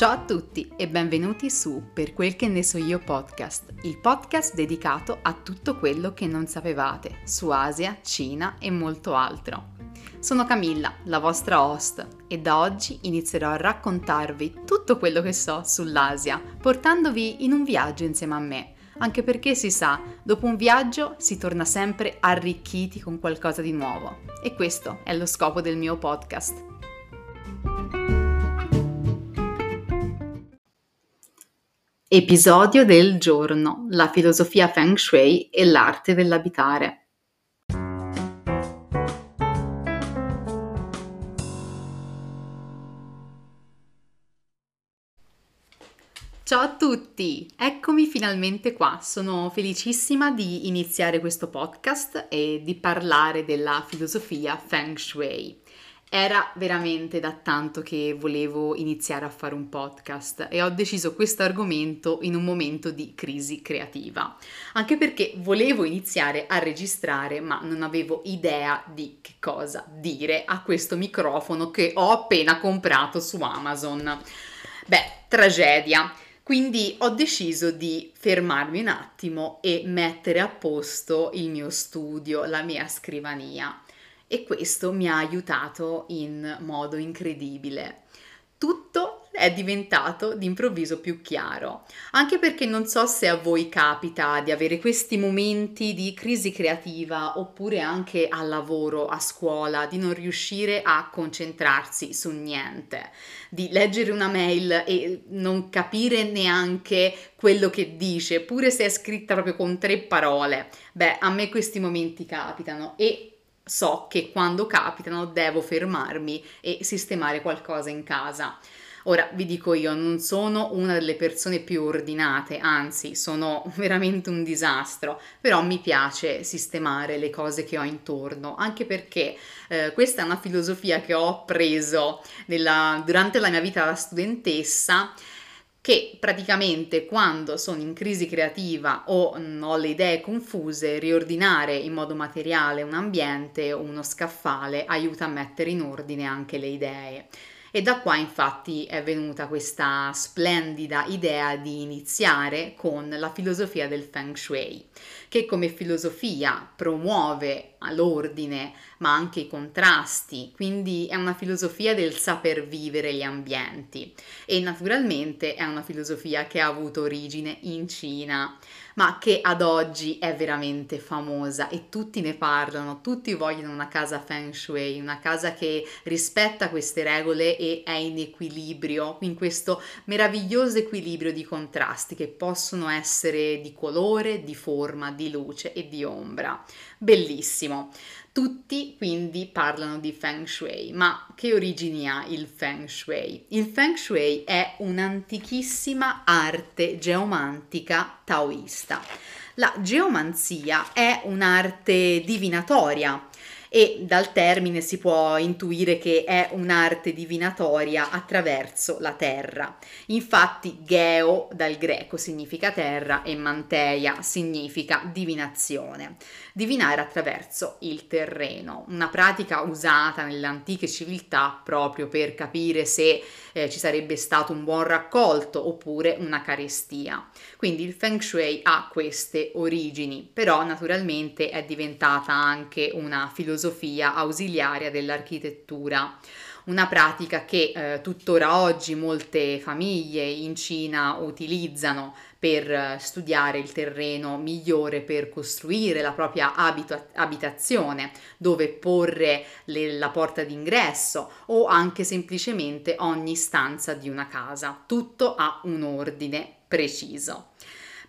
Ciao a tutti e benvenuti su Per quel che ne so io podcast, il podcast dedicato a tutto quello che non sapevate su Asia, Cina e molto altro. Sono Camilla, la vostra host, e da oggi inizierò a raccontarvi tutto quello che so sull'Asia, portandovi in un viaggio insieme a me, anche perché si sa, dopo un viaggio si torna sempre arricchiti con qualcosa di nuovo. E questo è lo scopo del mio podcast. Episodio del giorno, la filosofia Feng Shui e l'arte dell'abitare. Ciao a tutti, eccomi finalmente qua. Sono felicissima di iniziare questo podcast e di parlare della filosofia Feng Shui. Era veramente da tanto che volevo iniziare a fare un podcast e ho deciso questo argomento in un momento di crisi creativa, anche perché volevo iniziare a registrare ma non avevo idea di che cosa dire a questo microfono che ho appena comprato su Amazon. Beh, tragedia. Quindi ho deciso di fermarmi un attimo e mettere a posto il mio studio, la mia scrivania e questo mi ha aiutato in modo incredibile. Tutto è diventato d'improvviso più chiaro, anche perché non so se a voi capita di avere questi momenti di crisi creativa oppure anche al lavoro, a scuola, di non riuscire a concentrarsi su niente, di leggere una mail e non capire neanche quello che dice, pure se è scritta proprio con tre parole. Beh, a me questi momenti capitano e so che quando capitano devo fermarmi e sistemare qualcosa in casa. Ora vi dico io, non sono una delle persone più ordinate, anzi sono veramente un disastro, però mi piace sistemare le cose che ho intorno, anche perché eh, questa è una filosofia che ho preso nella, durante la mia vita da studentessa che praticamente quando sono in crisi creativa o mh, ho le idee confuse, riordinare in modo materiale un ambiente o uno scaffale aiuta a mettere in ordine anche le idee. E da qua infatti è venuta questa splendida idea di iniziare con la filosofia del Feng Shui, che come filosofia promuove l'ordine ma anche i contrasti, quindi è una filosofia del saper vivere gli ambienti. E naturalmente è una filosofia che ha avuto origine in Cina ma che ad oggi è veramente famosa e tutti ne parlano, tutti vogliono una casa feng shui, una casa che rispetta queste regole e è in equilibrio, in questo meraviglioso equilibrio di contrasti che possono essere di colore, di forma, di luce e di ombra. Bellissimo. Tutti quindi parlano di Feng Shui, ma che origini ha il Feng Shui? Il Feng Shui è un'antichissima arte geomantica taoista. La geomanzia è un'arte divinatoria e dal termine si può intuire che è un'arte divinatoria attraverso la terra. Infatti geo dal greco significa terra e manteia significa divinazione. Divinare attraverso il terreno, una pratica usata nelle antiche civiltà proprio per capire se eh, ci sarebbe stato un buon raccolto oppure una carestia. Quindi il Feng Shui ha queste origini, però naturalmente è diventata anche una filosofia ausiliaria dell'architettura una pratica che eh, tuttora oggi molte famiglie in Cina utilizzano per eh, studiare il terreno migliore per costruire la propria abito- abitazione, dove porre le, la porta d'ingresso o anche semplicemente ogni stanza di una casa. Tutto ha un ordine preciso.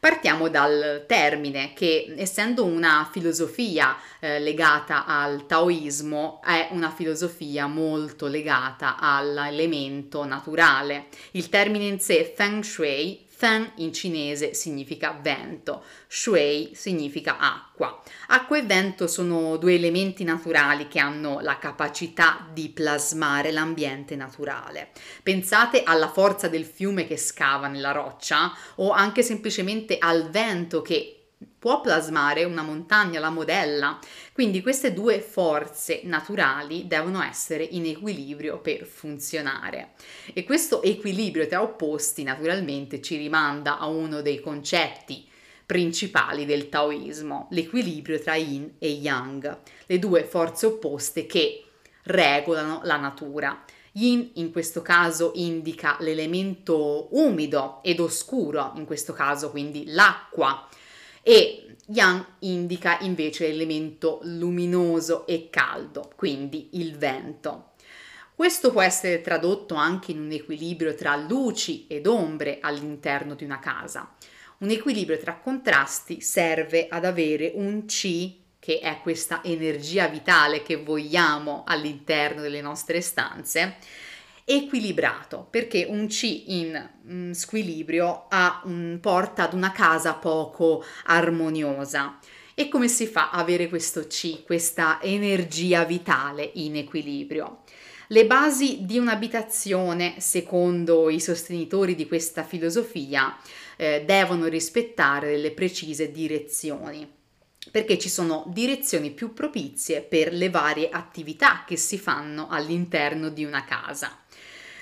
Partiamo dal termine che essendo una filosofia eh, legata al taoismo è una filosofia molto legata all'elemento naturale. Il termine in sé feng shui Fen in cinese significa vento, shui significa acqua. Acqua e vento sono due elementi naturali che hanno la capacità di plasmare l'ambiente naturale. Pensate alla forza del fiume che scava nella roccia o anche semplicemente al vento che può plasmare una montagna, la modella. Quindi queste due forze naturali devono essere in equilibrio per funzionare. E questo equilibrio tra opposti naturalmente ci rimanda a uno dei concetti principali del taoismo, l'equilibrio tra yin e yang, le due forze opposte che regolano la natura. Yin in questo caso indica l'elemento umido ed oscuro, in questo caso quindi l'acqua, e Yang indica invece l'elemento luminoso e caldo, quindi il vento. Questo può essere tradotto anche in un equilibrio tra luci ed ombre all'interno di una casa. Un equilibrio tra contrasti serve ad avere un C che è questa energia vitale che vogliamo all'interno delle nostre stanze, equilibrato, perché un C in mm, squilibrio ha, um, porta ad una casa poco armoniosa. E come si fa a avere questo C, questa energia vitale in equilibrio? Le basi di un'abitazione, secondo i sostenitori di questa filosofia, eh, devono rispettare delle precise direzioni perché ci sono direzioni più propizie per le varie attività che si fanno all'interno di una casa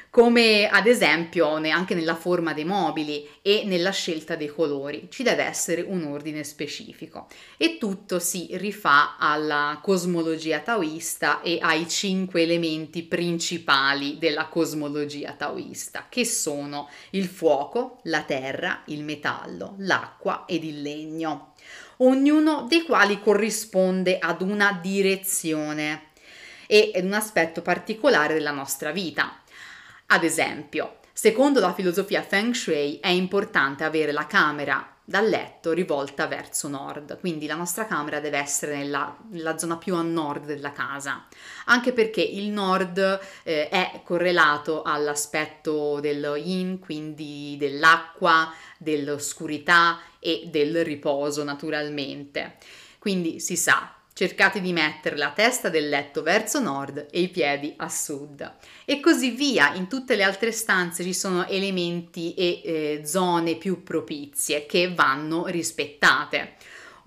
come ad esempio anche nella forma dei mobili e nella scelta dei colori. Ci deve essere un ordine specifico e tutto si rifà alla cosmologia taoista e ai cinque elementi principali della cosmologia taoista, che sono il fuoco, la terra, il metallo, l'acqua ed il legno ognuno dei quali corrisponde ad una direzione e ad un aspetto particolare della nostra vita. Ad esempio, secondo la filosofia Feng Shui è importante avere la camera dal letto rivolta verso nord, quindi la nostra camera deve essere nella, nella zona più a nord della casa, anche perché il nord eh, è correlato all'aspetto del yin, quindi dell'acqua, dell'oscurità e del riposo naturalmente. Quindi si sa, cercate di mettere la testa del letto verso nord e i piedi a sud. E così via, in tutte le altre stanze ci sono elementi e eh, zone più propizie che vanno rispettate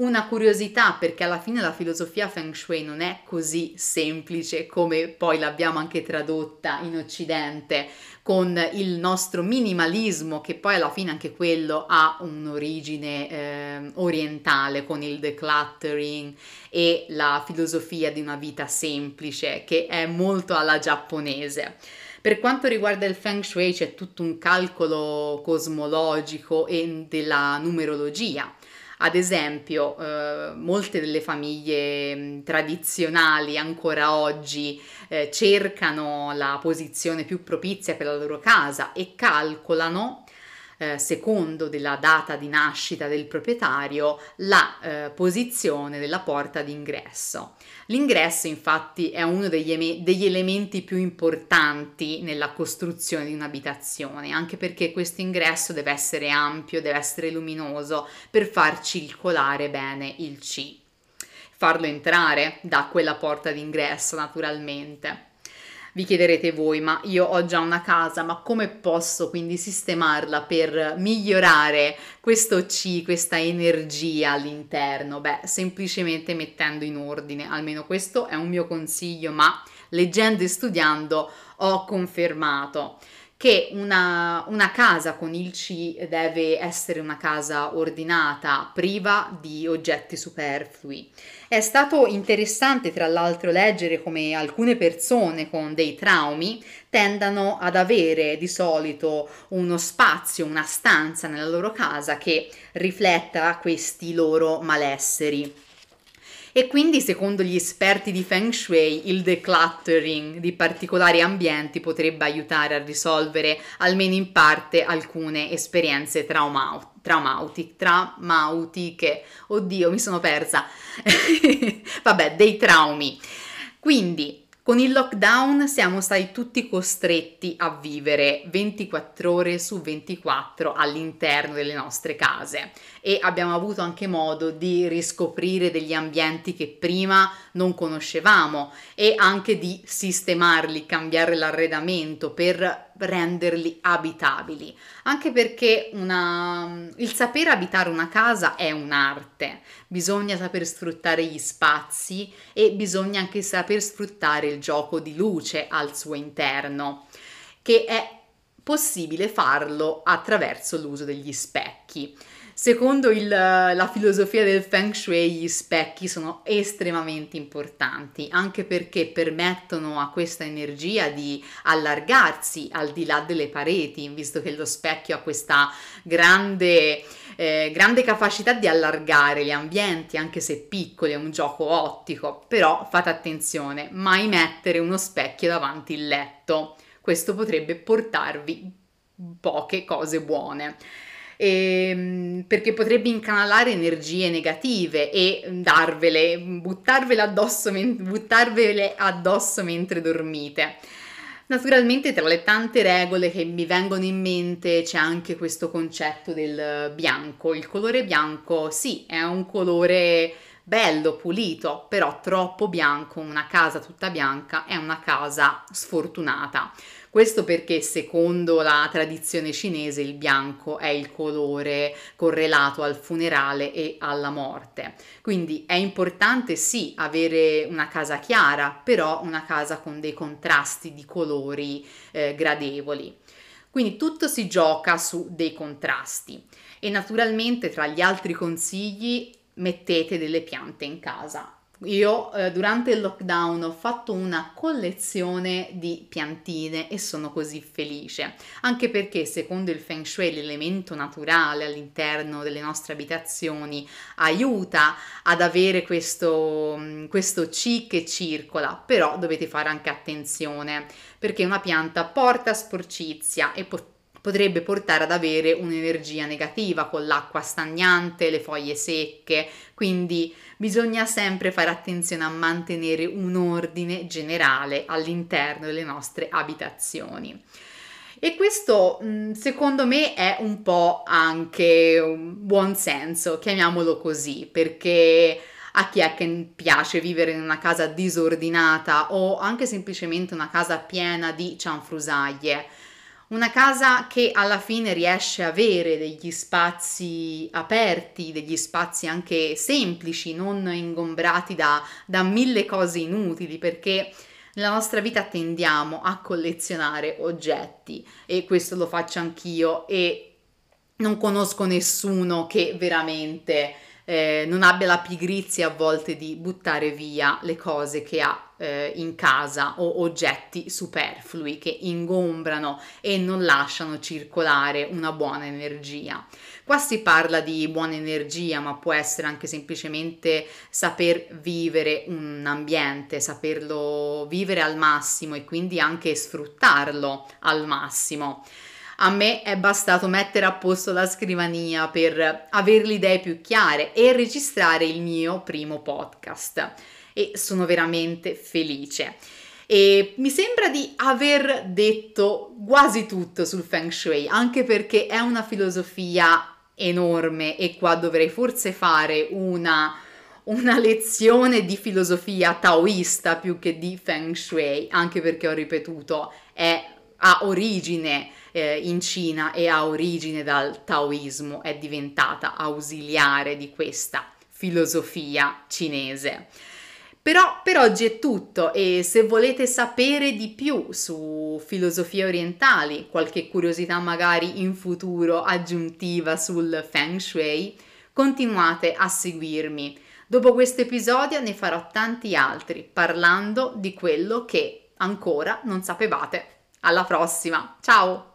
una curiosità perché alla fine la filosofia Feng Shui non è così semplice come poi l'abbiamo anche tradotta in Occidente con il nostro minimalismo che poi alla fine anche quello ha un'origine eh, orientale con il decluttering e la filosofia di una vita semplice che è molto alla giapponese. Per quanto riguarda il Feng Shui c'è tutto un calcolo cosmologico e della numerologia ad esempio, eh, molte delle famiglie mh, tradizionali ancora oggi eh, cercano la posizione più propizia per la loro casa e calcolano eh, secondo della data di nascita del proprietario la eh, posizione della porta d'ingresso. L'ingresso infatti è uno degli, eme- degli elementi più importanti nella costruzione di un'abitazione, anche perché questo ingresso deve essere ampio, deve essere luminoso per far circolare bene il C. Farlo entrare da quella porta d'ingresso naturalmente. Vi chiederete voi, ma io ho già una casa, ma come posso quindi sistemarla per migliorare questo C, questa energia all'interno? Beh, semplicemente mettendo in ordine, almeno questo è un mio consiglio, ma leggendo e studiando ho confermato che una, una, casa con il C deve essere una casa ordinata, priva di oggetti superflui. È stato interessante tra l'altro leggere come alcune persone con dei traumi tendano ad avere di solito uno spazio, una stanza nella loro casa che rifletta questi loro malesseri e quindi secondo gli esperti di Feng Shui il decluttering di particolari ambienti potrebbe aiutare a risolvere almeno in parte alcune esperienze traumatiche traumauti, traumautiche. Oddio, mi sono persa. Vabbè, dei traumi. Quindi con il lockdown siamo stati tutti costretti a vivere 24 ore su 24 all'interno delle nostre case e abbiamo avuto anche modo di riscoprire degli ambienti che prima non conoscevamo e anche di sistemarli, cambiare l'arredamento per renderli abitabili, anche perché una, il sapere abitare una casa è un'arte, bisogna saper sfruttare gli spazi e bisogna anche saper sfruttare il gioco di luce al suo interno, che è possibile farlo attraverso l'uso degli specchi. Secondo il, la filosofia del Feng Shui, gli specchi sono estremamente importanti, anche perché permettono a questa energia di allargarsi al di là delle pareti, visto che lo specchio ha questa grande, eh, grande capacità di allargare gli ambienti, anche se piccoli, è un gioco ottico, però fate attenzione, mai mettere uno specchio davanti il letto, questo potrebbe portarvi poche cose buone ehm, perché potrebbe incanalare energie negative e darvele, buttarvele addosso, buttarvele addosso mentre dormite. Naturalmente tra le tante regole che mi vengono in mente c'è anche questo concetto del bianco. Il colore bianco sì, è un colore bello, pulito, però troppo bianco, una casa tutta bianca è una casa sfortunata. Questo perché secondo la tradizione cinese il bianco è il colore correlato al funerale e alla morte. Quindi è importante sì avere una casa chiara, però una casa con dei contrasti di colori eh, gradevoli. Quindi tutto si gioca su dei contrasti e naturalmente tra gli altri consigli mettete delle piante in casa. Io eh, durante il lockdown ho fatto una collezione di piantine e sono così felice, anche perché secondo il Feng Shui l'elemento naturale all'interno delle nostre abitazioni aiuta ad avere questo, mm, questo chi che circola, però dovete fare anche attenzione perché una pianta porta sporcizia e pot- potrebbe portare ad avere un'energia negativa con l'acqua stagnante, le foglie secche, quindi bisogna sempre fare attenzione a mantenere un ordine generale all'interno delle nostre abitazioni. E questo secondo me è un po' anche un buon senso, chiamiamolo così, perché a chi è che piace vivere in una casa disordinata o anche semplicemente una casa piena di cianfrusaglie una casa che alla fine riesce a avere degli spazi aperti, degli spazi anche semplici, non ingombrati da, da mille cose inutili, perché nella nostra vita tendiamo a collezionare oggetti e questo lo faccio anch'io e non conosco nessuno che veramente eh, non abbia la pigrizia a volte di buttare via le cose che ha eh, in casa o oggetti superflui che ingombrano e non lasciano circolare una buona energia. Qua si parla di buona energia, ma può essere anche semplicemente saper vivere un ambiente, saperlo vivere al massimo e quindi anche sfruttarlo al massimo. A me è bastato mettere a posto la scrivania per avere le idee più chiare e registrare il mio primo podcast e sono veramente felice. E mi sembra di aver detto quasi tutto sul Feng Shui, anche perché è una filosofia enorme e qua dovrei forse fare una, una lezione di filosofia taoista più che di Feng Shui, anche perché ho ripetuto, è, ha origine eh, in Cina e ha origine dal taoismo, è diventata ausiliare di questa filosofia cinese. Però per oggi è tutto e se volete sapere di più su filosofie orientali, qualche curiosità magari in futuro aggiuntiva sul Feng Shui, continuate a seguirmi. Dopo questo episodio ne farò tanti altri parlando di quello che ancora non sapevate. Alla prossima, ciao!